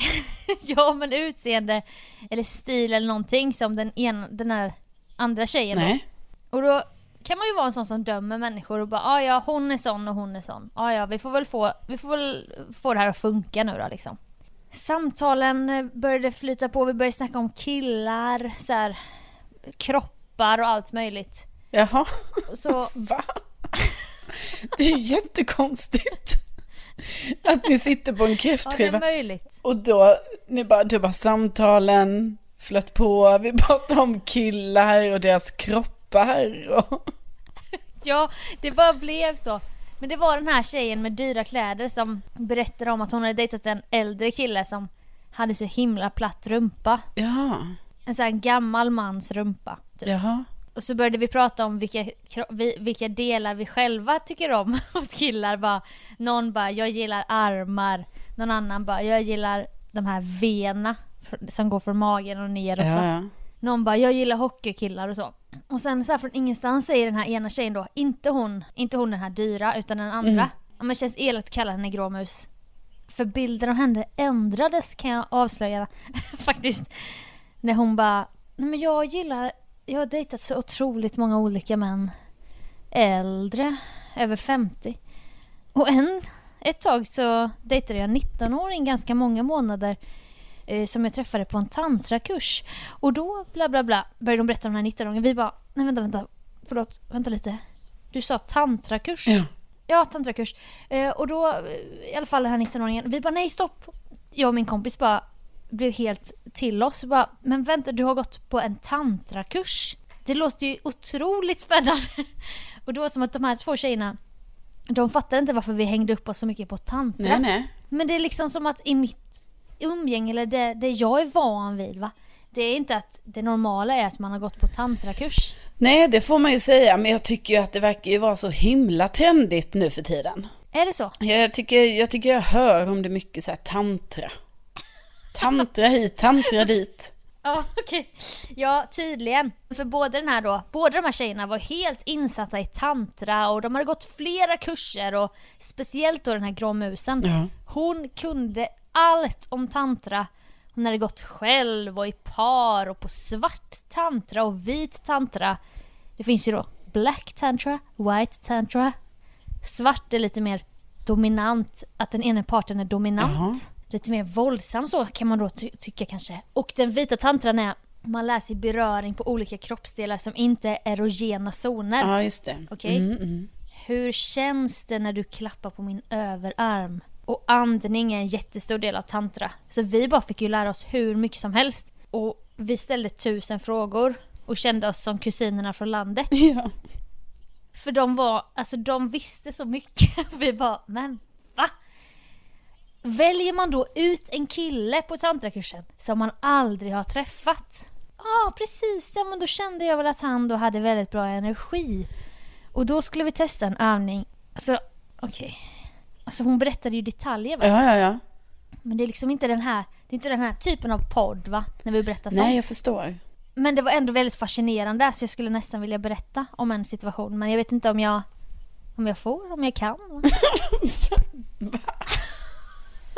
(laughs) ja men utseende eller stil eller någonting som den, ena, den här andra tjejen då. Nej. Och då kan man ju vara en sån som dömer människor och bara ah, ja hon är sån och hon är sån. Ah, ja vi får väl få, vi får väl få det här att funka nu då liksom. Samtalen eh, började flyta på, vi började snacka om killar, så här, kroppar och allt möjligt. Jaha. Så (laughs) Va? Det är ju jättekonstigt. (laughs) Att ni sitter på en ja, kräftskiva möjligt. och då, ni bara, du bara samtalen flöt på, vi pratade om killar och deras kroppar och... (laughs) Ja, det bara blev så. Men det var den här tjejen med dyra kläder som berättade om att hon hade dejtat en äldre kille som hade så himla platt rumpa. Ja, En sån här gammal mans rumpa. Typ. jaha. Och så började vi prata om vilka, vilka delar vi själva tycker om (laughs) hos killar. Bara, någon bara, jag gillar armar. Någon annan bara, jag gillar de här vena som går från magen och neråt. Ja, ja. Någon bara, jag gillar hockeykillar och så. Och sen så här från ingenstans säger den här ena tjejen då, inte hon, inte hon den här dyra, utan den andra. Mm. Ja, men det känns elakt att kalla henne gråmus. För bilden av henne ändrades kan jag avslöja (laughs) faktiskt. När hon bara, nej men jag gillar, jag har dejtat så otroligt många olika män. Äldre, över 50. Och en, ett tag så dejtade jag en 19-åring ganska många månader eh, som jag träffade på en tantrakurs. Och då bla bla bla började de berätta om den här 19-åringen. Vi bara, nej vänta vänta, förlåt, vänta lite. Du sa tantrakurs? Ja. Ja, tantrakurs. Eh, och då, eh, i alla fall den här 19-åringen, vi bara nej stopp. Jag och min kompis bara blev helt till oss. Bara, men vänta, du har gått på en tantrakurs? Det låter ju otroligt spännande. (laughs) Och då var det som att de här två tjejerna, de fattade inte varför vi hängde upp oss så mycket på tantra. Nej, nej. Men det är liksom som att i mitt umgänge, eller det, det jag är van vid, va? det är inte att det normala är att man har gått på tantrakurs. Nej, det får man ju säga, men jag tycker ju att det verkar ju vara så himla trendigt nu för tiden. Är det så? Jag tycker jag, tycker jag hör om det mycket så här tantra. Tantra hit, tantra dit. Ja, okej. Ja, tydligen. För både den här då, båda de här tjejerna var helt insatta i tantra och de hade gått flera kurser och speciellt då den här gråmusen. Ja. Hon kunde allt om tantra. Hon hade gått själv och i par och på svart tantra och vit tantra. Det finns ju då black tantra, white tantra. Svart är lite mer dominant, att den ena parten är dominant. Jaha. Lite mer våldsam så kan man då ty- tycka kanske. Och den vita tantran är man lär sig beröring på olika kroppsdelar som inte är erogena zoner. Ja, just det. Okej? Mm, mm. Hur känns det när du klappar på min överarm? Och andning är en jättestor del av tantra. Så vi bara fick ju lära oss hur mycket som helst. Och vi ställde tusen frågor och kände oss som kusinerna från landet. (laughs) Ja. För de var, alltså de visste så mycket. (laughs) Vi bara, men va? Väljer man då ut en kille på tantrakursen som man aldrig har träffat? Ja, precis. Ja, men då kände jag väl att han då hade väldigt bra energi. Och då skulle vi testa en övning. Alltså, okej. Alltså hon berättade ju detaljer va? ja, ja, ja. Men det är liksom inte den här, det är inte den här typen av podd va? När vi berättar sånt. Nej, jag förstår. Men det var ändå väldigt fascinerande så jag skulle nästan vilja berätta om en situation. Men jag vet inte om jag, om jag får, om jag kan. (laughs) (laughs)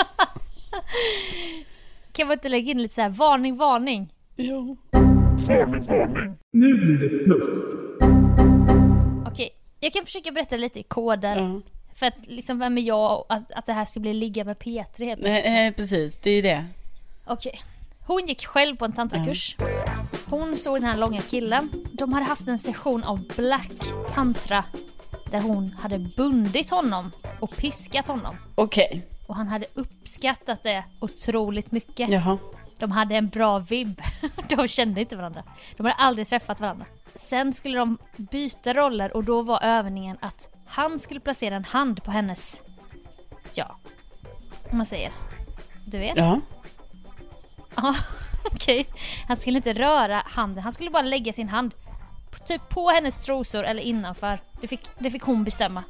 (laughs) kan man inte lägga in lite så här varning, varning? Jo. Nu blir det snusk. Okej, jag kan försöka berätta lite i koder. Ja. För att liksom, vem är jag och att, att det här ska bli ligga med P3 helt. Nej, eh, precis. Det är ju det. Okej. Hon gick själv på en tantrakurs. Hon såg den här långa killen. De hade haft en session av black tantra där hon hade bundit honom och piskat honom. Okej. Och han hade uppskattat det otroligt mycket. Jaha. De hade en bra vibb. (laughs) De kände inte varandra. De hade aldrig träffat varandra. Sen skulle de byta roller och då var övningen att han skulle placera en hand på hennes, ja, om man säger, du vet? Ja. Ja, (laughs) okej. Han skulle inte röra handen, han skulle bara lägga sin hand typ på hennes trosor eller innanför. Det fick, det fick hon bestämma.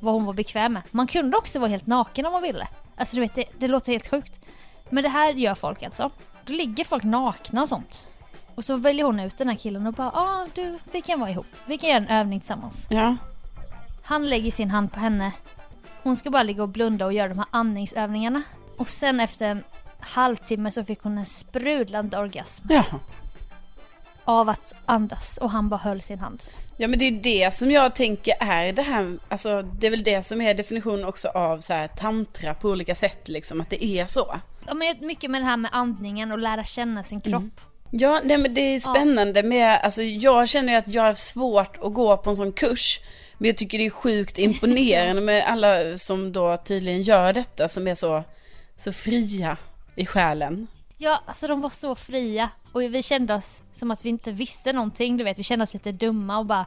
Vad hon var bekväm med. Man kunde också vara helt naken om man ville. Alltså du vet, det, det låter helt sjukt. Men det här gör folk alltså. Då ligger folk nakna och sånt. Och så väljer hon ut den här killen och bara ja ah, du, vi kan vara ihop. Vi kan göra en övning tillsammans. Ja. Han lägger sin hand på henne. Hon ska bara ligga och blunda och göra de här andningsövningarna. Och sen efter en halvtimme så fick hon en sprudlande orgasm Ja. Av att andas och han bara höll sin hand. Ja men det är det som jag tänker är det här, alltså det är väl det som är definitionen också av så här tantra på olika sätt liksom, att det är så. Ja, men mycket med det här med andningen och lära känna sin kropp. Mm. Ja, nej men det är spännande med, alltså jag känner ju att jag har svårt att gå på en sån kurs. Men jag tycker det är sjukt (laughs) imponerande med alla som då tydligen gör detta som är så, så fria i själen. Ja, alltså de var så fria och vi kände oss som att vi inte visste någonting. Du vet, vi kände oss lite dumma och bara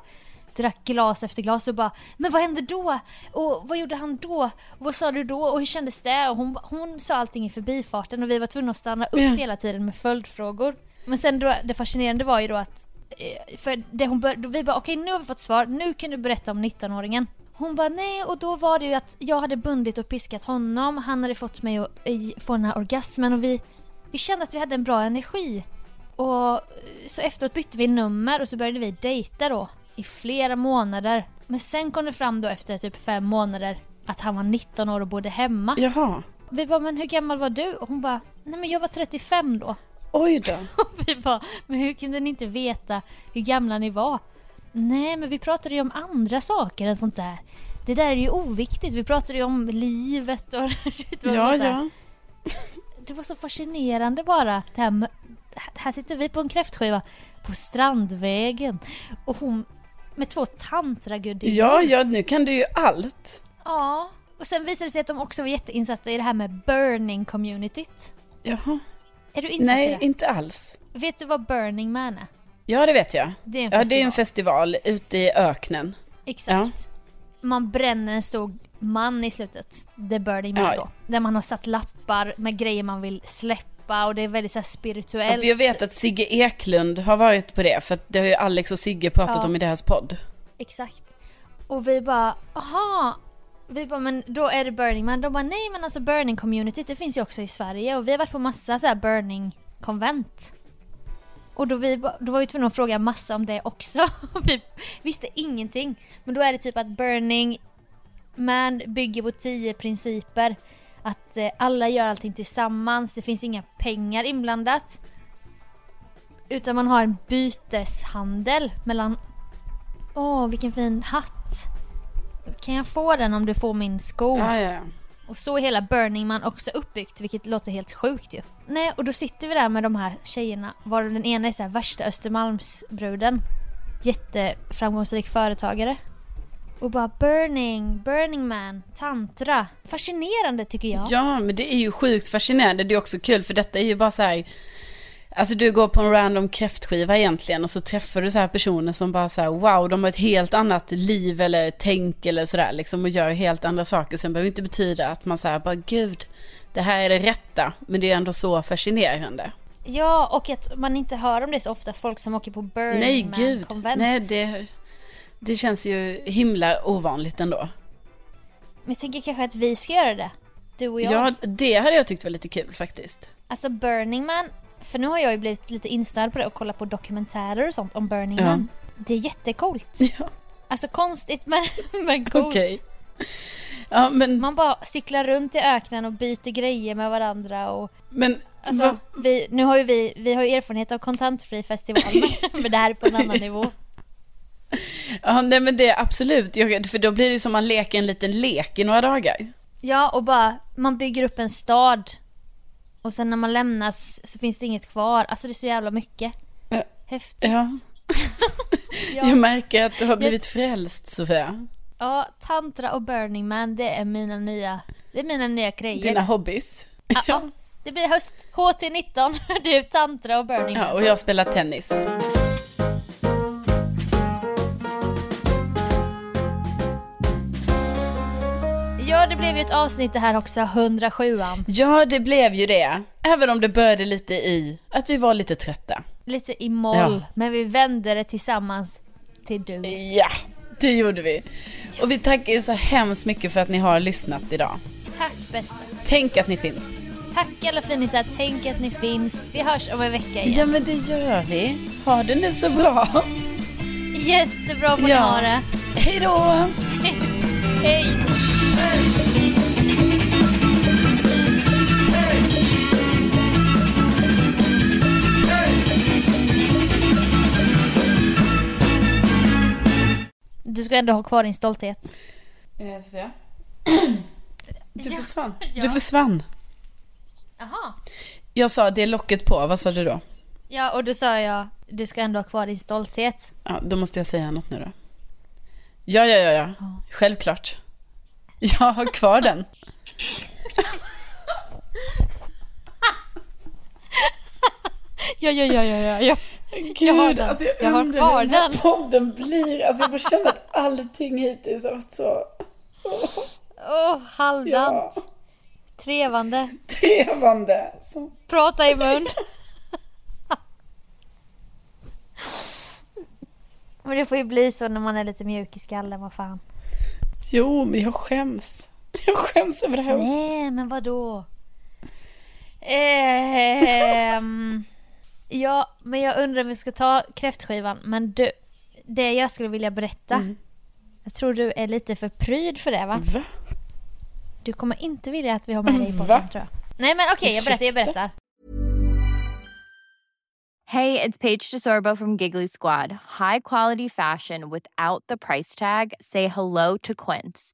drack glas efter glas och bara Men vad hände då? Och vad gjorde han då? Och vad sa du då? Och hur kändes det? Och hon, hon sa allting i förbifarten och vi var tvungna att stanna upp Ja. hela tiden med följdfrågor. Men sen då, det fascinerande var ju då att eh, för det hon bör, vi bara okej nu har vi fått svar, nu kan du berätta om 19-åringen. Hon bara nej och då var det ju att jag hade bundit och piskat honom, han hade fått mig att eh, få den här orgasmen och vi, vi kände att vi hade en bra energi. Och så efteråt bytte vi nummer och så började vi dejta då i flera månader. Men sen kom det fram då efter typ fem månader att han var 19 år och bodde hemma. Jaha, Vi bara men hur gammal var du? Och hon bara nej men jag var 35 då. oj då. (laughs) Och vi bara, men hur kunde ni inte veta hur gamla ni var? Nej, men vi pratade ju om andra saker än sånt där. Det där är ju oviktigt. Vi pratade ju om livet och... (laughs) Ja, ja. Det var så fascinerande bara. Det här, här sitter vi på en kräftskiva på Strandvägen och hon med två tantragudinnor. Ja, ja, nu kan du ju allt. Ja. Och sen visade det sig att de också var jätteinsatta i det här med burning-communityt. Jaha. Är du insatt i Nej, det? inte alls. Vet du vad Burning Man är? Ja, det vet jag. Det är en Ja, det är en festival. festival ute i öknen. Exakt. Man bränner en stor man i slutet. The Burning Man Ja. då. Där man har satt lappar med grejer man vill släppa och det är väldigt så här Ja, spirituellt. för jag vet att Sigge Eklund har varit på det, för att det har ju Alex och Sigge pratat Ja. om i deras podd. Exakt. Och vi bara, aha. Vi bara, men då är det Burning Man. De bara, nej men alltså Burning Community det finns ju också i Sverige och vi har varit på massa så här Burning konvent. Och då, vi, då var vi tvungna att fråga massa om det också. (laughs) vi visste ingenting. Men då är det typ att Burning Man bygger på tio principer. Att eh, alla gör allting tillsammans, det finns inga pengar inblandat. Utan man har en byteshandel mellan Åh, vilken fin hatt. Kan jag få den om du får min sko? Ja, ja, ja. Och så är hela Burning Man också uppbyggt, vilket låter helt sjukt ju. Nej, och då sitter vi där med de här tjejerna, varav den ena är så här värsta Östermalmsbruden. Jätteframgångsrik företagare. Och bara Burning, Burning Man, tantra. Fascinerande tycker jag. Ja, men det är ju sjukt fascinerande. Det är också kul, för detta är ju bara så här... Alltså du går på en random kräftskiva egentligen och så träffar du så här personer som bara så här, wow, de har ett helt annat liv eller tänk eller sådär liksom och gör helt andra saker. Sen behöver det inte betyda att man säger bara gud, det här är det rätta. Men det är ändå så fascinerande. Ja, och att man inte hör om det så ofta, folk som åker på Burning Nej, Man gud. konvent. Nej, det, det känns ju himla ovanligt ändå. Men jag tänker kanske att vi ska göra det. Du och jag. Ja, det hade jag tyckt var lite kul faktiskt. Alltså Burning Man, för nu har jag ju blivit lite inställd på det och kollat på dokumentärer och sånt om Burning Ja. Man. Det är jättecoolt. (laughs) Ja, Alltså konstigt men, (laughs) men coolt. okej. Ja, men, Man bara cyklar runt i öknen och byter grejer med varandra och men alltså, vad- vi, nu har ju vi, vi har ju erfarenhet av kontantfri festival (laughs) men det här är på en annan nivå. Ja, nej men det är absolut. Jag, för då blir det som man leker en liten lek i några dagar. Ja och bara, man bygger upp en stad och sen när man lämnar så, finns det inget kvar. Alltså det är så jävla mycket. Ja. Häftigt. Ja. (laughs) Ja. Jag märker att du har blivit frälst, Sofia. Ja, tantra och Burning Man det är mina nya Det är mina nya grejer. Dina hobbys. Ja, ja. (laughs) Det blir höst. HT19, (laughs) du tantra och Burning Ja, Man. och jag spelar tennis. Det blev ju ett avsnitt det här också, 107an. Ja, det blev ju det. Även om det började lite i att vi var lite trötta. Lite i moll, Ja. men vi vände det tillsammans till du. Ja, det gjorde vi. Och vi tackar ju så hemskt mycket för att ni har lyssnat idag. Tack bästa. Tänk att ni finns. Tack alla finisar, tänk att ni finns. Vi hörs om en vecka igen. Ja, men det gör vi. Ha det nu så bra. Jättebra får ni Ja. ha det. Hej då! (laughs) Hej! Du ska ändå ha kvar din stolthet. Eh, Sofia? (clears throat) Du försvann. ja. Du försvann. Jaha. Jag sa det är locket på, vad sa du då? Ja, och då sa jag, du ska ändå ha kvar din stolthet. Ja, då måste jag säga något nu då. Ja, ja, ja, ja. Självklart. Jag har kvar den. (laughs) Ja, ja, ja, ja, ja. Gud, Jag har den. Alltså Jag har undrar kvar den här den. podden blir. Alltså jag bara känner att allting hittills har varit så Åh, halvdant. ja, Trevande. trevande. Så. Prata i mun. (laughs) Men det får ju bli så när man är lite mjuk i skallen, vad fan. Jo, men jag skäms. Jag skäms över det här. Nej, men vad då? Ehm, ja, men jag undrar om vi ska ta kräftskivan. Men du, det jag skulle vilja berätta. Mm. Jag tror du är lite för pryd för det va? Va? Du kommer inte vilja att vi har med dig i podden tror jag. Nej men okej, jag berättar, jag berättar. Hey, it's Paige DeSorbo from Giggly Squad. High quality fashion without the price tag. Say hello to Quince.